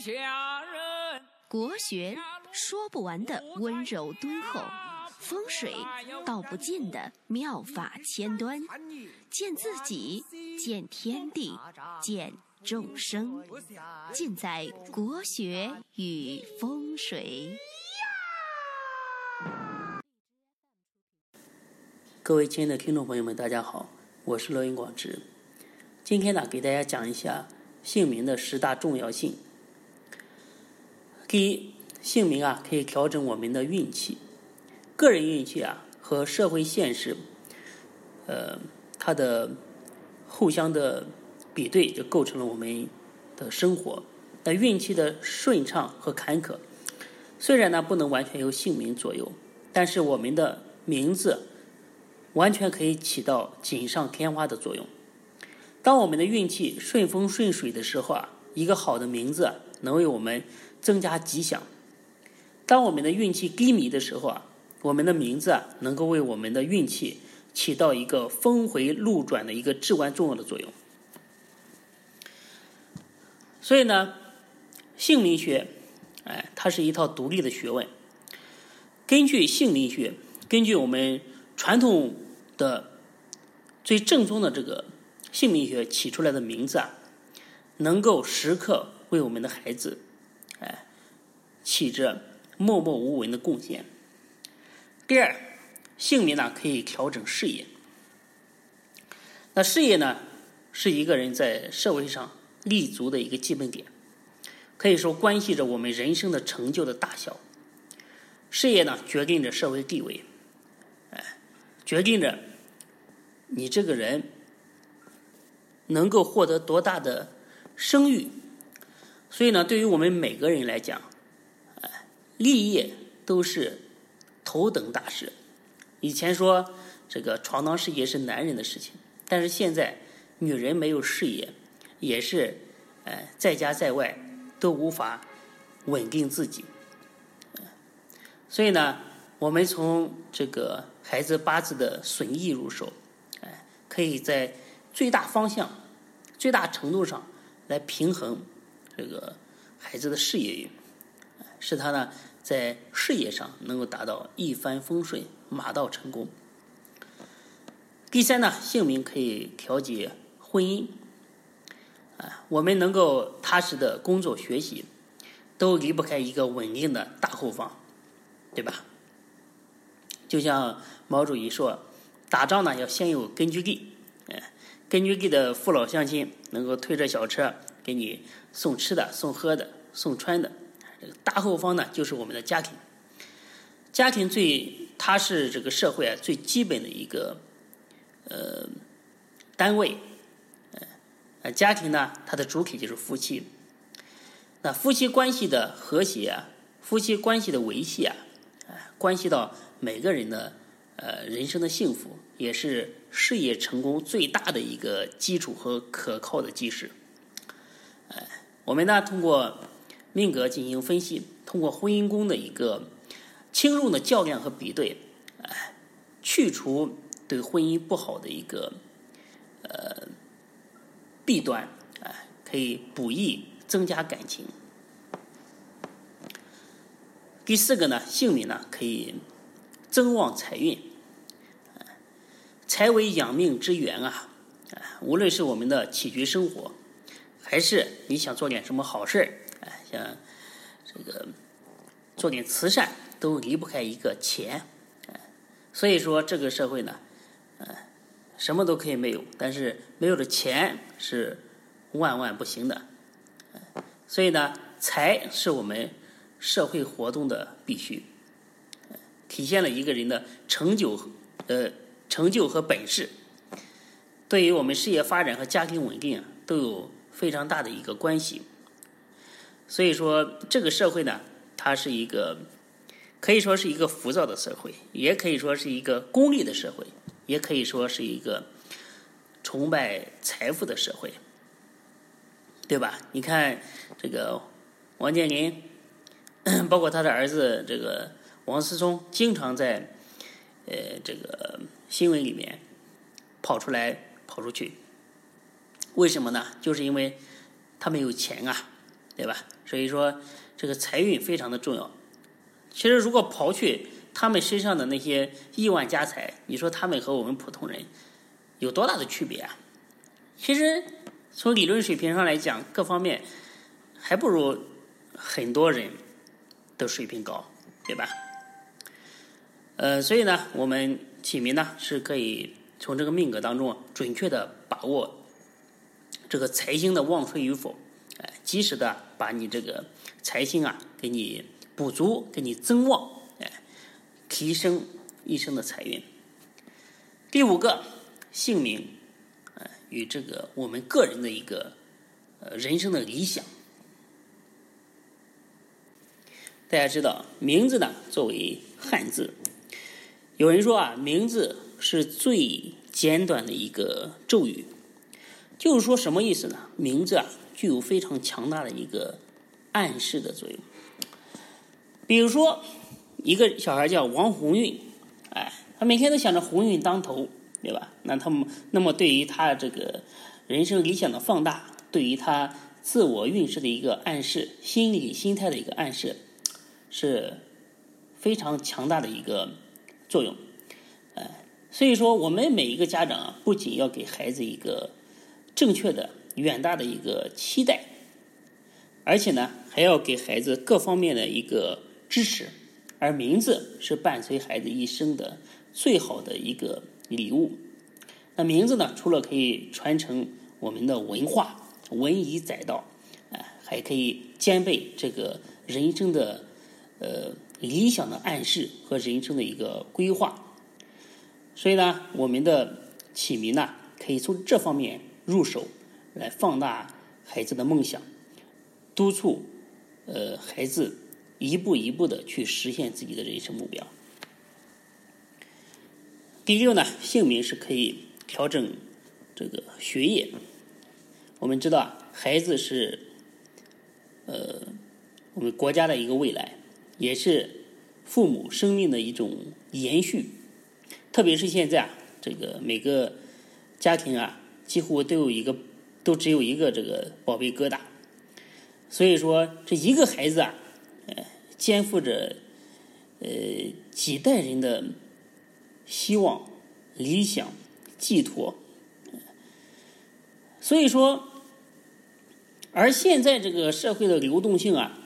下人。国学说不完的温柔敦厚，风水道不尽的妙法千端，见自己，见天地，见众生，尽在国学与风水。各位亲爱的听众朋友们，大家好，我是罗云广志。今天呢，给大家讲一下姓名的十大重要性。第一，姓名啊可以调整我们的运气，个人运气啊和社会现实，呃，它的互相的比对，就构成了我们的生活。那运气的顺畅和坎坷，虽然呢不能完全由姓名左右，但是我们的名字完全可以起到锦上添花的作用。当我们的运气顺风顺水的时候啊，一个好的名字能为我们增加吉祥；当我们的运气低迷的时候啊，我们的名字啊能够为我们的运气起到一个峰回路转的一个至关重要的作用。所以呢，姓名学，哎，它是一套独立的学问。根据姓名学，根据我们传统的最正宗的这个。姓名学起出来的名字啊，能够时刻为我们的孩子，起着默默无闻的贡献。第二，姓名呢可以调整事业。那事业呢，是一个人在社会上立足的一个基本点，可以说关系着我们人生的成就的大小。事业呢，决定着社会地位，哎，决定着你这个人。能够获得多大的声誉？所以呢，对于我们每个人来讲，立业都是头等大事。以前说这个闯荡世界是男人的事情，但是现在女人没有事业，也是哎在家在外都无法稳定自己。所以呢，我们从这个孩子八字的损益入手，哎，可以在最大方向。最大程度上来平衡这个孩子的事业运，使他呢在事业上能够达到一帆风顺、马到成功。第三呢，姓名可以调节婚姻，啊，我们能够踏实的工作学习，都离不开一个稳定的大后方，对吧？就像毛主席说，打仗呢要先有根据地。哎根据地的父老乡亲能够推着小车给你送吃的、送喝的、送穿的，大后方呢就是我们的家庭。家庭最，它是这个社会啊最基本的一个呃单位。呃，家庭呢，它的主体就是夫妻。那夫妻关系的和谐啊，夫妻关系的维系啊，关系到每个人的呃人生的幸福。也是事业成功最大的一个基础和可靠的基石。哎，我们呢通过命格进行分析，通过婚姻宫的一个轻重的较量和比对，哎，去除对婚姻不好的一个呃弊端，哎，可以补益增加感情。第四个呢，姓名呢可以增旺财运。财为养命之源啊！无论是我们的起居生活，还是你想做点什么好事儿，像这个做点慈善，都离不开一个钱。所以说，这个社会呢，哎，什么都可以没有，但是没有了钱是万万不行的。所以呢，财是我们社会活动的必须，体现了一个人的成就，呃。成就和本事，对于我们事业发展和家庭稳定都有非常大的一个关系。所以说，这个社会呢，它是一个可以说是一个浮躁的社会，也可以说是一个功利的社会，也可以说是一个崇拜财富的社会，对吧？你看这个王健林，包括他的儿子这个王思聪，经常在呃这个。新闻里面跑出来跑出去，为什么呢？就是因为他没有钱啊，对吧？所以说这个财运非常的重要。其实如果刨去他们身上的那些亿万家财，你说他们和我们普通人有多大的区别啊？其实从理论水平上来讲，各方面还不如很多人的水平高，对吧？呃，所以呢，我们起名呢是可以从这个命格当中准确的把握这个财星的旺衰与否，及时的把你这个财星啊给你补足，给你增旺，哎，提升一生的财运。第五个，姓名，呃，与这个我们个人的一个呃人生的理想。大家知道，名字呢作为汉字。有人说啊，名字是最简短的一个咒语，就是说什么意思呢？名字啊，具有非常强大的一个暗示的作用。比如说，一个小孩叫王鸿运，哎，他每天都想着鸿运当头，对吧？那他们那么对于他这个人生理想的放大，对于他自我运势的一个暗示，心理心态的一个暗示，是非常强大的一个。作用，哎，所以说我们每一个家长啊，不仅要给孩子一个正确的、远大的一个期待，而且呢，还要给孩子各方面的一个支持。而名字是伴随孩子一生的最好的一个礼物。那名字呢，除了可以传承我们的文化、文以载道，哎，还可以兼备这个人生的呃。理想的暗示和人生的一个规划，所以呢，我们的起名呢，可以从这方面入手，来放大孩子的梦想，督促呃孩子一步一步的去实现自己的人生目标。第六呢，姓名是可以调整这个学业。我们知道，孩子是呃我们国家的一个未来。也是父母生命的一种延续，特别是现在啊，这个每个家庭啊，几乎都有一个，都只有一个这个宝贝疙瘩，所以说这一个孩子啊，呃，肩负着呃几代人的希望、理想、寄托，所以说，而现在这个社会的流动性啊。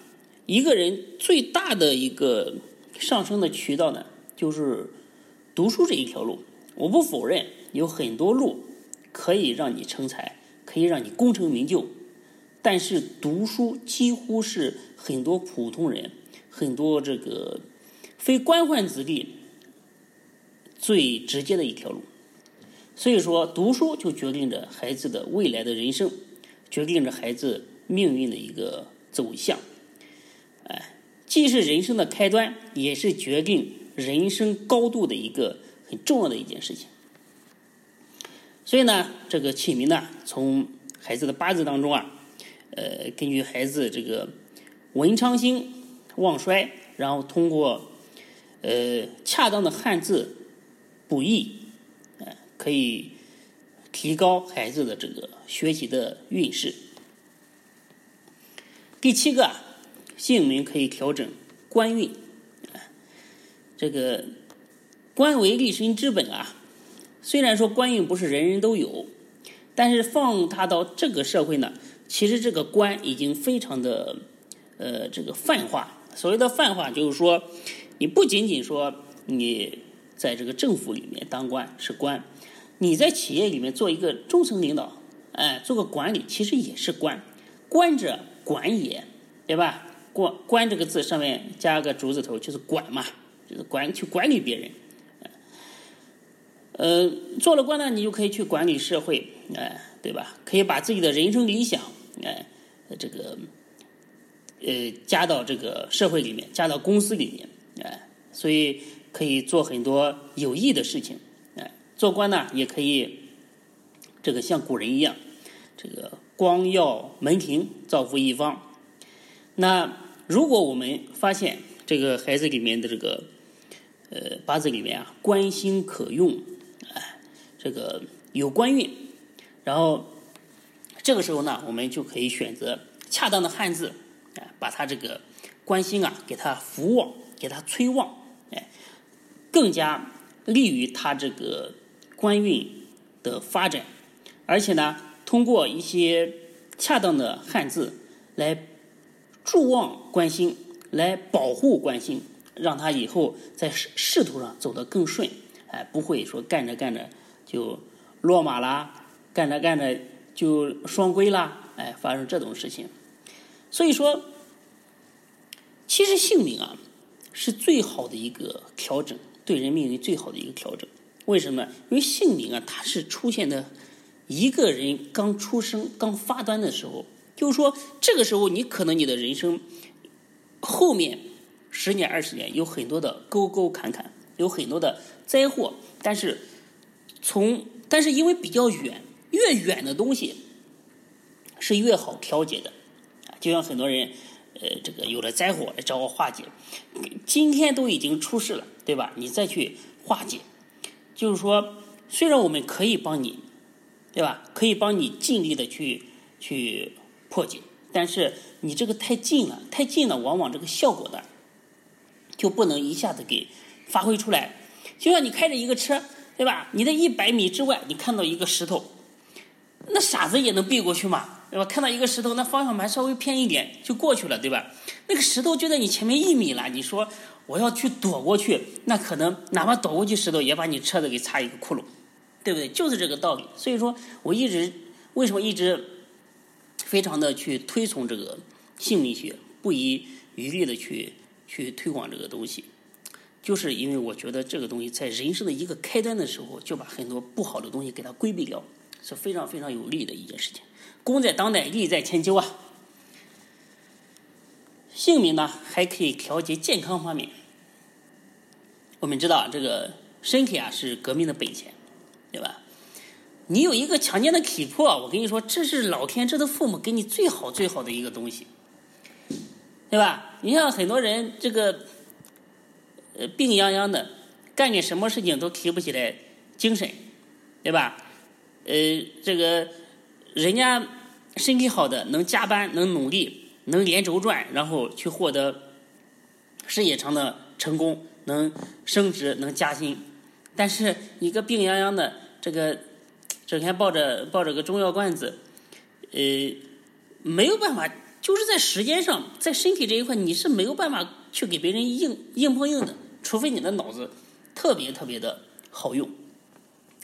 一个人最大的一个上升的渠道呢，就是读书这一条路。我不否认有很多路可以让你成才，可以让你功成名就，但是读书几乎是很多普通人、很多这个非官宦子弟最直接的一条路。所以说，读书就决定着孩子的未来的人生，决定着孩子命运的一个走向。哎，既是人生的开端，也是决定人生高度的一个很重要的一件事情。所以呢，这个起名呢，从孩子的八字当中啊，呃，根据孩子这个文昌星旺衰，然后通过呃恰当的汉字补益，呃，可以提高孩子的这个学习的运势。第七个。姓名可以调整官运，这个官为立身之本啊。虽然说官运不是人人都有，但是放他到这个社会呢，其实这个官已经非常的呃这个泛化。所谓的泛化，就是说你不仅仅说你在这个政府里面当官是官，你在企业里面做一个中层领导，哎，做个管理，其实也是官。官者管也，对吧？官官这个字上面加个竹字头，就是管嘛，就是管去管理别人。呃，做了官呢，你就可以去管理社会，哎，对吧？可以把自己的人生理想，哎，这个呃加到这个社会里面，加到公司里面，哎，所以可以做很多有益的事情。哎，做官呢，也可以这个像古人一样，这个光耀门庭，造福一方。那如果我们发现这个孩子里面的这个呃八字里面啊官星可用，这个有官运，然后这个时候呢，我们就可以选择恰当的汉字把它这个官星啊给它扶旺，给它催旺，哎，更加利于他这个官运的发展。而且呢，通过一些恰当的汉字来助旺官星，来保护官星，让他以后在仕仕途上走得更顺，哎，不会说干着干着就落马啦，干着干着就双规啦，哎，发生这种事情。所以说，其实姓名啊是最好的一个调整，对人命运最好的一个调整。为什么？因为姓名啊，它是出现的一个人刚出生、刚发端的时候，就是说这个时候你可能你的人生后面十年、二十年有很多的沟沟坎坎，有很多的灾祸，但是从但是因为比较远，越远的东西是越好调节的。就像很多人，呃，这个有了灾祸来找我化解，今天都已经出事了，对吧？你再去化解，就是说，虽然我们可以帮你，对吧？可以帮你尽力的去去破解，但是你这个太近了，太近了，往往这个效果呢，就不能一下子给发挥出来。就像你开着一个车，对吧？你在一百米之外，你看到一个石头，那傻子也能避过去嘛？对吧？看到一个石头，那方向盘稍微偏一点就过去了，对吧？那个石头就在你前面一米了，你说我要去躲过去，那可能哪怕躲过去，石头也把你车子给擦一个窟窿，对不对？就是这个道理。所以说，我一直为什么一直非常的去推崇这个姓名学，不遗余力的去去推广这个东西，就是因为我觉得这个东西在人生的一个开端的时候，就把很多不好的东西给它规避掉，是非常非常有利的一件事情。功在当代，利在千秋啊！姓名呢，还可以调节健康方面。我们知道，这个身体啊是革命的本钱，对吧？你有一个强健的体魄，我跟你说，这是老天这的父母给你最好最好的一个东西，对吧？你像很多人这个呃病殃殃的，干点什么事情都提不起来精神，对吧？呃，这个。人家身体好的，能加班，能努力，能连轴转，然后去获得事业上的成功，能升职，能加薪。但是一个病殃殃的，这个整天抱着抱着个中药罐子，呃，没有办法，就是在时间上，在身体这一块，你是没有办法去给别人硬硬碰硬的，除非你的脑子特别特别的好用。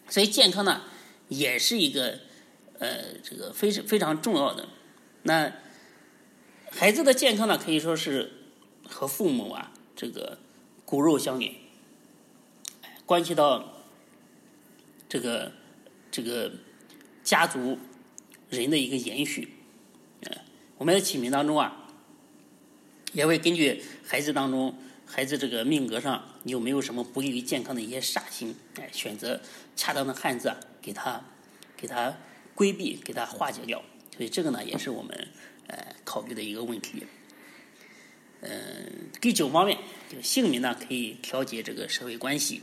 所以健康呢，也是一个。呃，这个非常非常重要的。那孩子的健康呢，可以说是和父母啊这个骨肉相连，关系到这个这个家族人的一个延续。我们在起名当中啊，也会根据孩子当中孩子这个命格上有没有什么不利于健康的一些煞星，哎，选择恰当的汉字啊，给他给他。规避给它化解掉，所以这个呢也是我们呃考虑的一个问题。嗯，第九方面，这个姓名呢可以调节这个社会关系。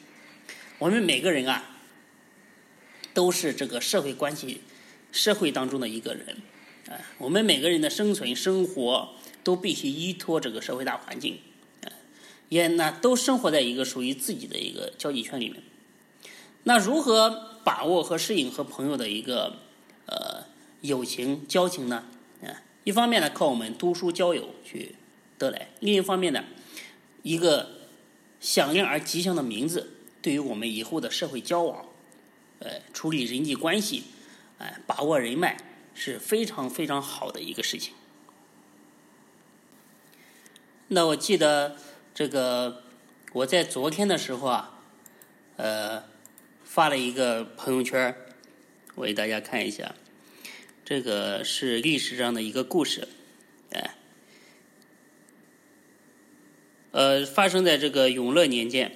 我们每个人啊都是这个社会关系社会当中的一个人啊，我们每个人的生存生活都必须依托这个社会大环境，也呢都生活在一个属于自己的一个交际圈里面。那如何把握和适应和朋友的一个？呃，友情交情呢，啊，一方面呢靠我们读书交友去得来，另一方面呢，一个响亮而吉祥的名字，对于我们以后的社会交往，呃，处理人际关系，哎，把握人脉是非常非常好的一个事情。那我记得这个我在昨天的时候啊，呃，发了一个朋友圈我给大家看一下，这个是历史上的一个故事，哎，呃，发生在这个永乐年间。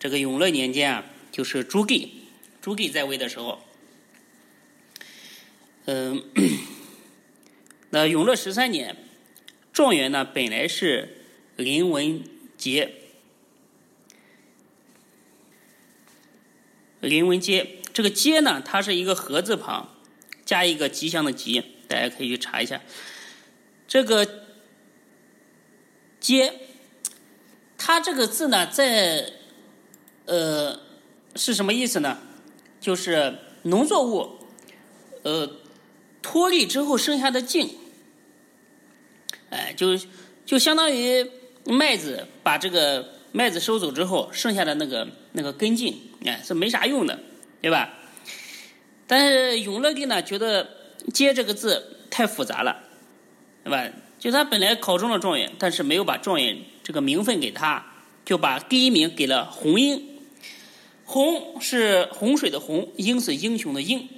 这个永乐年间啊，就是朱棣，朱棣在位的时候，嗯，那永乐十三年，状元呢本来是林文杰，林文杰。这个“接”呢，它是一个“禾”字旁，加一个吉祥的“吉”，大家可以去查一下。这个接，它这个字呢，在呃是什么意思呢？就是农作物呃脱粒之后剩下的茎，哎，就就相当于麦子把这个麦子收走之后剩下的那个那个根茎，哎，是没啥用的，对吧？但是永乐帝呢，觉得“接”这个字太复杂了，对吧？就他本来考中了状元，但是没有把状元这个名分给他，就把第一名给了洪英。洪是洪水的洪，英是英雄的英，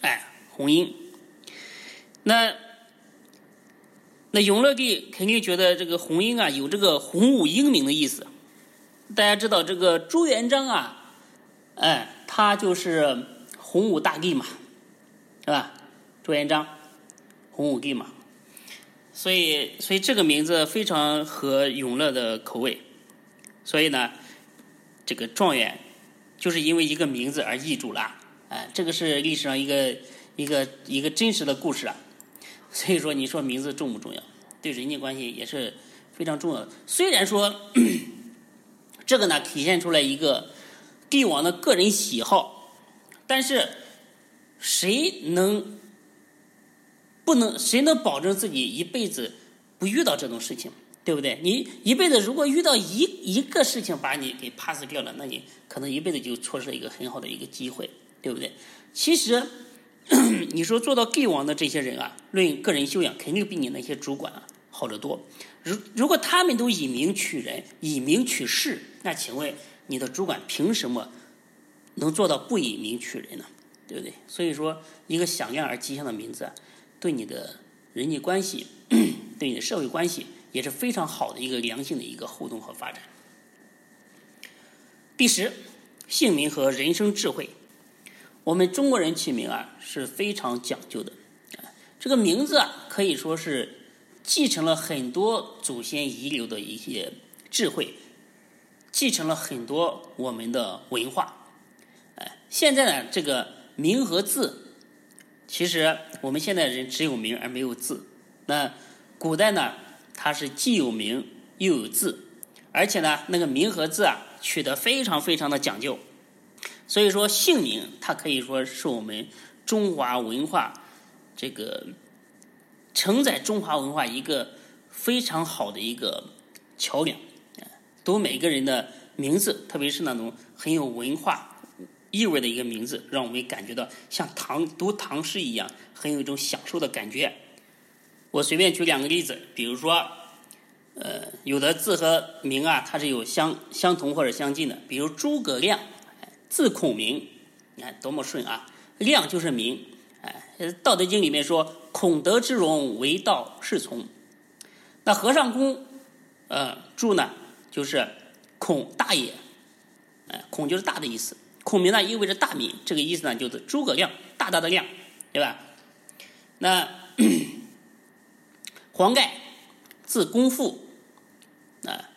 哎，洪英。那那永乐帝肯定觉得这个洪英啊有这个洪武英明的意思。大家知道这个朱元璋啊，哎，他就是洪武大帝嘛，是吧？朱元璋，洪武帝嘛。所以，所以这个名字非常合永乐的口味。所以呢，这个状元就是因为一个名字而易主了。哎，这个是历史上一个一个一个真实的故事啊。所以说，你说名字重不重要？对人际关系也是非常重要的。虽然说这个呢，体现出来一个帝王的个人喜好，但是谁能？不能，谁能保证自己一辈子不遇到这种事情，对不对？你一辈子如果遇到一一个事情把你给 pass 掉了，那你可能一辈子就错失了一个很好的一个机会，对不对？其实 你说做到帝王的这些人啊，论个人修养，肯定比你那些主管啊好得多。如如果他们都以名取人，以名取事，那请问你的主管凭什么能做到不以名取人呢？对不对？所以说，一个响亮而吉祥的名字。对你的人际关系，对你的社会关系也是非常好的一个良性的一个互动和发展。第十，姓名和人生智慧。我们中国人起名啊是非常讲究的，这个名字啊可以说是继承了很多祖先遗留的一些智慧，继承了很多我们的文化。哎，现在呢，这个名和字。其实我们现在人只有名而没有字，那古代呢，它是既有名又有字，而且呢，那个名和字啊取得非常非常的讲究。所以说姓名，它可以说是我们中华文化这个承载中华文化一个非常好的一个桥梁。读每个人的名字，特别是那种很有文化。意味的一个名字，让我们感觉到像唐读唐诗一样，很有一种享受的感觉。我随便举两个例子，比如说，呃，有的字和名啊，它是有相相同或者相近的。比如诸葛亮，字孔明，你看多么顺啊！亮就是明，哎，《道德经》里面说：“孔德之容，为道是从。”那和尚公，呃，注呢，就是孔大爷，哎，孔就是大的意思。孔明呢意味着大名，这个意思呢就是诸葛亮，大大的亮，对吧？那 黄盖字公父，啊，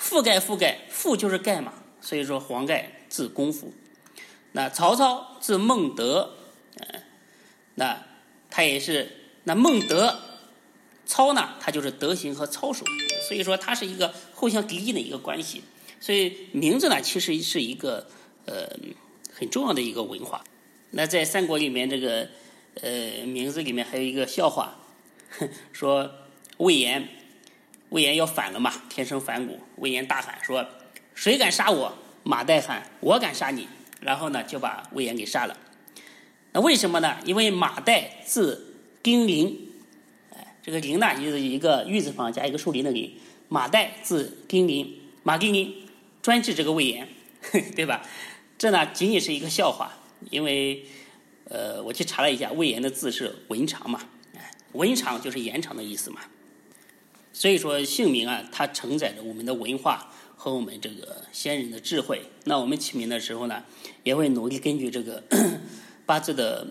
覆盖覆盖覆就是盖嘛，所以说黄盖字公父。那曹操字孟德，呃，那他也是那孟德操呢，他就是德行和操守，所以说他是一个互相敌意的一个关系。所以名字呢，其实是一个。呃，很重要的一个文化。那在三国里面，这个呃名字里面还有一个笑话，说魏延，魏延要反了嘛，天生反骨。魏延大喊说：“谁敢杀我？”马岱喊：“我敢杀你。”然后呢，就把魏延给杀了。那为什么呢？因为马岱字丁林，哎，这个林呢就是一个玉字旁加一个树林的林。马岱字丁林，马丁林专治这个魏延，对吧？这呢仅仅是一个笑话，因为，呃，我去查了一下，魏延的字是文长嘛，文长就是延长的意思嘛。所以说姓名啊，它承载着我们的文化和我们这个先人的智慧。那我们起名的时候呢，也会努力根据这个 八字的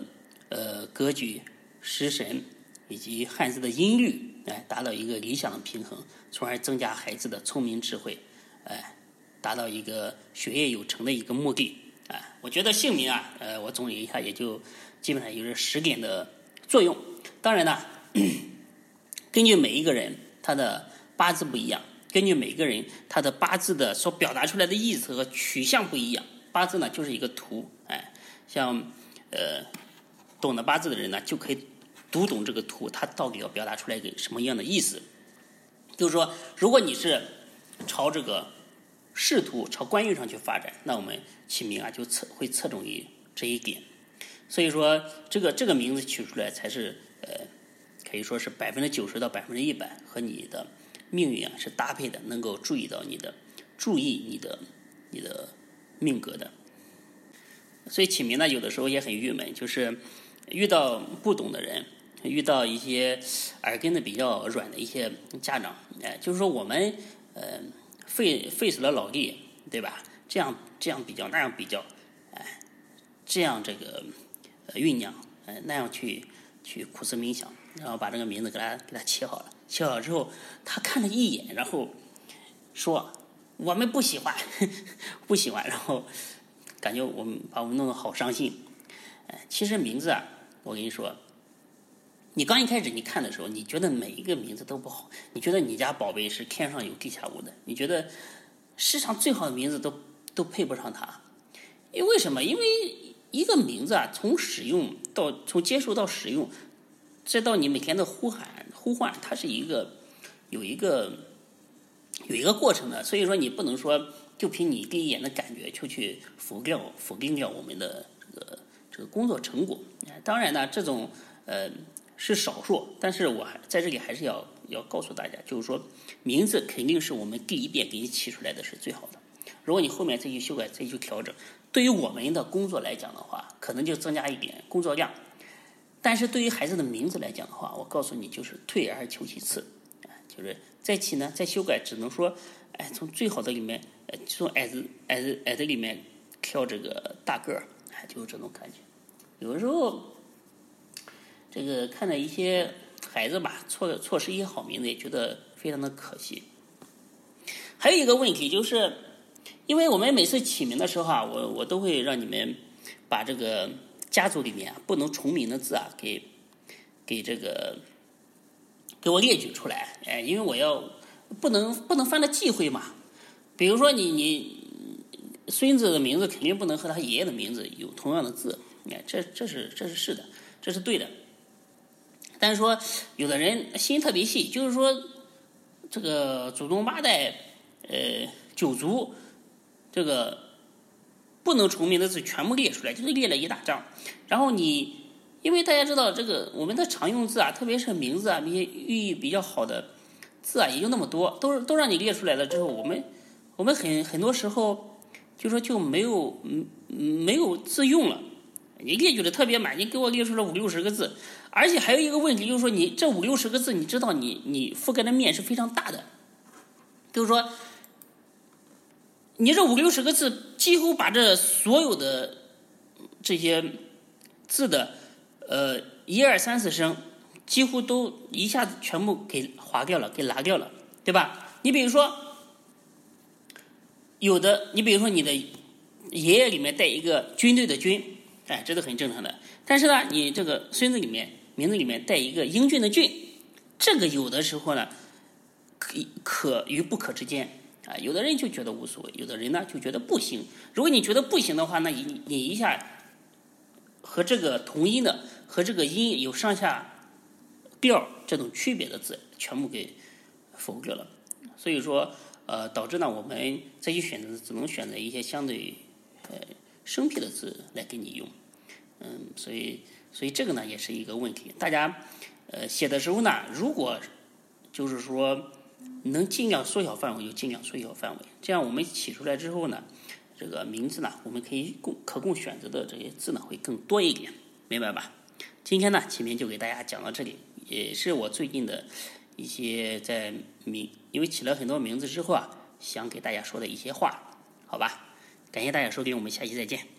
呃格局、食神以及汉字的音律，哎，达到一个理想的平衡，从而增加孩子的聪明智慧，哎。达到一个学业有成的一个目的啊！我觉得姓名啊，呃，我总结一下，也就基本上有这十点的作用。当然呢，根据每一个人他的八字不一样，根据每个人他的八字的所表达出来的意思和取向不一样，八字呢就是一个图，哎，像呃懂得八字的人呢就可以读懂这个图，它到底要表达出来一个什么样的意思。就是说，如果你是朝这个仕途、朝官运上去发展，那我们起名啊就侧会侧重于这一点。所以说，这个这个名字取出来才是呃，可以说是百分之九十到百分之一百和你的命运啊是搭配的，能够注意到你的注意你的你的命格的。所以起名呢，有的时候也很郁闷，就是遇到不懂的人，遇到一些耳根子比较软的一些家长，哎，就是说我们呃费费死了脑力，对吧？这样这样比较，那样比较，哎，这样这个。酝酿，呃，那样去去苦思冥想，然后把这个名字给他给他起好了。起好之后，他看了一眼，然后说：“我们不喜欢，不喜欢。”然后感觉我们把我们弄得好伤心。哎，其实名字啊，我跟你说，你刚一开始你看的时候，你觉得每一个名字都不好，你觉得你家宝贝是天上有地下无的，你觉得世上最好的名字都都配不上它。因为什么？因为。一个名字啊，从使用到从接受到使用，再到你每天的呼喊呼唤，它是一个有一个有一个过程的。所以说，你不能说就凭你第一眼的感觉就去否掉否定掉我们的这个这个工作成果。当然呢，这种呃是少数，但是我还在这里还是要要告诉大家，就是说名字肯定是我们第一遍给你起出来的是最好的。如果你后面再去修改再去调整。对于我们的工作来讲的话，可能就增加一点工作量；但是对于孩子的名字来讲的话，我告诉你，就是退而求其次，就是再起呢，再修改，只能说，哎，从最好的里面，从矮子、矮子、矮子里面挑这个大个儿，哎，就是这种感觉。有的时候，这个看到一些孩子吧，错错失一些好名字，也觉得非常的可惜。还有一个问题就是。因为我们每次起名的时候啊，我我都会让你们把这个家族里面不能重名的字啊，给给这个给我列举出来。哎，因为我要不能不能犯了忌讳嘛。比如说你你孙子的名字肯定不能和他爷爷的名字有同样的字，哎，这这是这是是的，这是对的。但是说有的人心特别细，就是说这个祖宗八代呃九族。这个不能重名的字全部列出来，就是列了一大张。然后你，因为大家知道这个我们的常用字啊，特别是名字啊，那些寓意比较好的字啊，也就那么多，都都让你列出来了之后，我们我们很很多时候就说就没有嗯没有字用了。你列举的特别满，你给我列出了五六十个字，而且还有一个问题就是说，你这五六十个字，你知道你你覆盖的面是非常大的，就是说。你这五六十个字，几乎把这所有的这些字的呃一二三四声，几乎都一下子全部给划掉了，给拿掉了，对吧？你比如说，有的，你比如说你的爷爷里面带一个军队的军，哎，这都很正常的。但是呢，你这个孙子里面名字里面带一个英俊的俊，这个有的时候呢，可可与不可之间。啊，有的人就觉得无所谓，有的人呢就觉得不行。如果你觉得不行的话，那你你一下和这个同音的和这个音有上下调这种区别的字全部给否决了。所以说，呃，导致呢我们再去选择只能选择一些相对呃生僻的字来给你用。嗯，所以所以这个呢也是一个问题。大家呃写的时候呢，如果就是说。能尽量缩小范围就尽量缩小范围，这样我们起出来之后呢，这个名字呢，我们可以供可供选择的这些字呢会更多一点，明白吧？今天呢，前面就给大家讲到这里，也是我最近的一些在名，因为起了很多名字之后啊，想给大家说的一些话，好吧？感谢大家收听，我们下期再见。